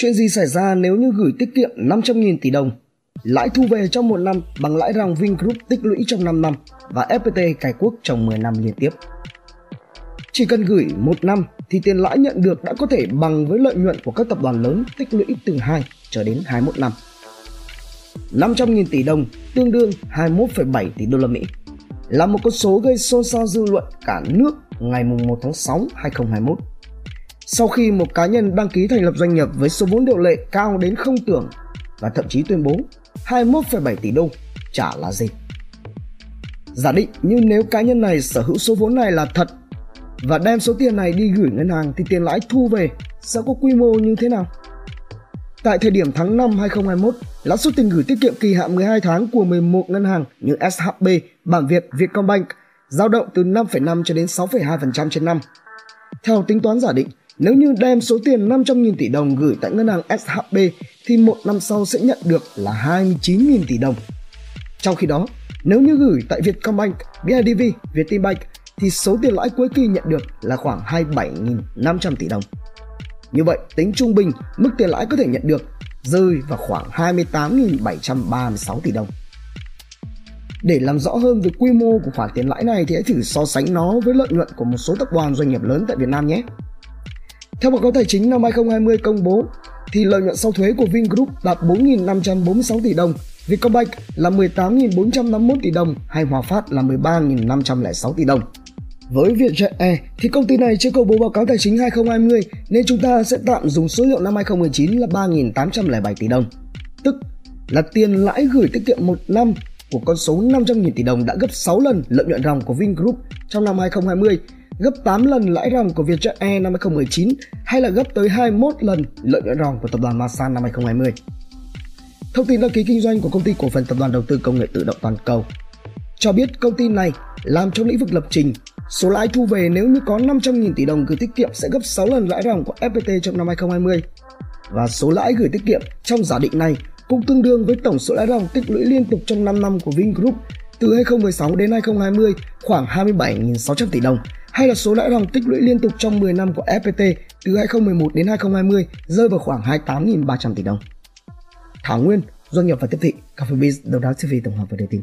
Chuyện gì xảy ra nếu như gửi tiết kiệm 500.000 tỷ đồng, lãi thu về trong một năm bằng lãi ròng Vingroup tích lũy trong 5 năm và FPT cải quốc trong 10 năm liên tiếp? Chỉ cần gửi một năm thì tiền lãi nhận được đã có thể bằng với lợi nhuận của các tập đoàn lớn tích lũy từ 2 cho đến 21 năm. 500.000 tỷ đồng tương đương 21,7 tỷ đô la Mỹ là một con số gây xôn xao dư luận cả nước ngày 1 tháng 6 2021. Sau khi một cá nhân đăng ký thành lập doanh nghiệp với số vốn điều lệ cao đến không tưởng và thậm chí tuyên bố 21,7 tỷ đô chả là gì. Giả định như nếu cá nhân này sở hữu số vốn này là thật và đem số tiền này đi gửi ngân hàng thì tiền lãi thu về sẽ có quy mô như thế nào? Tại thời điểm tháng 5 2021, lãi suất tiền gửi tiết kiệm kỳ hạn 12 tháng của 11 ngân hàng như SHB, Bản Việt, Vietcombank dao động từ 5,5 cho đến 6,2% trên năm. Theo tính toán giả định, nếu như đem số tiền 500.000 tỷ đồng gửi tại ngân hàng SHB thì một năm sau sẽ nhận được là 29.000 tỷ đồng. Trong khi đó, nếu như gửi tại Vietcombank, BIDV, Vietinbank thì số tiền lãi cuối kỳ nhận được là khoảng 27.500 tỷ đồng. Như vậy, tính trung bình, mức tiền lãi có thể nhận được rơi vào khoảng 28.736 tỷ đồng. Để làm rõ hơn về quy mô của khoản tiền lãi này thì hãy thử so sánh nó với lợi nhuận của một số tập đoàn doanh nghiệp lớn tại Việt Nam nhé. Theo báo cáo tài chính năm 2020 công bố, thì lợi nhuận sau thuế của Vingroup đạt 4.546 tỷ đồng, Vietcombank là 18.451 tỷ đồng hay Hòa Phát là 13.506 tỷ đồng. Với Vietjet Air thì công ty này chưa công bố báo cáo tài chính 2020 nên chúng ta sẽ tạm dùng số liệu năm 2019 là 3.807 tỷ đồng. Tức là tiền lãi gửi tiết kiệm một năm của con số 500.000 tỷ đồng đã gấp 6 lần lợi nhuận ròng của Vingroup trong năm 2020, gấp 8 lần lãi ròng của Vietjet Air năm 2019 hay là gấp tới 21 lần lợi nhuận ròng của tập đoàn Masan năm 2020. Thông tin đăng ký kinh doanh của công ty cổ phần tập đoàn đầu tư công nghệ tự động toàn cầu cho biết công ty này làm trong lĩnh vực lập trình Số lãi thu về nếu như có 500.000 tỷ đồng gửi tiết kiệm sẽ gấp 6 lần lãi ròng của FPT trong năm 2020. Và số lãi gửi tiết kiệm trong giả định này cũng tương đương với tổng số lãi ròng tích lũy liên tục trong 5 năm của Vingroup từ 2016 đến 2020 khoảng 27.600 tỷ đồng hay là số lãi ròng tích lũy liên tục trong 10 năm của FPT từ 2011 đến 2020 rơi vào khoảng 28.300 tỷ đồng. Thảo Nguyên, doanh nghiệp và tiếp thị, Coffee Biz, đầu đáo TV tổng hợp và đưa tin.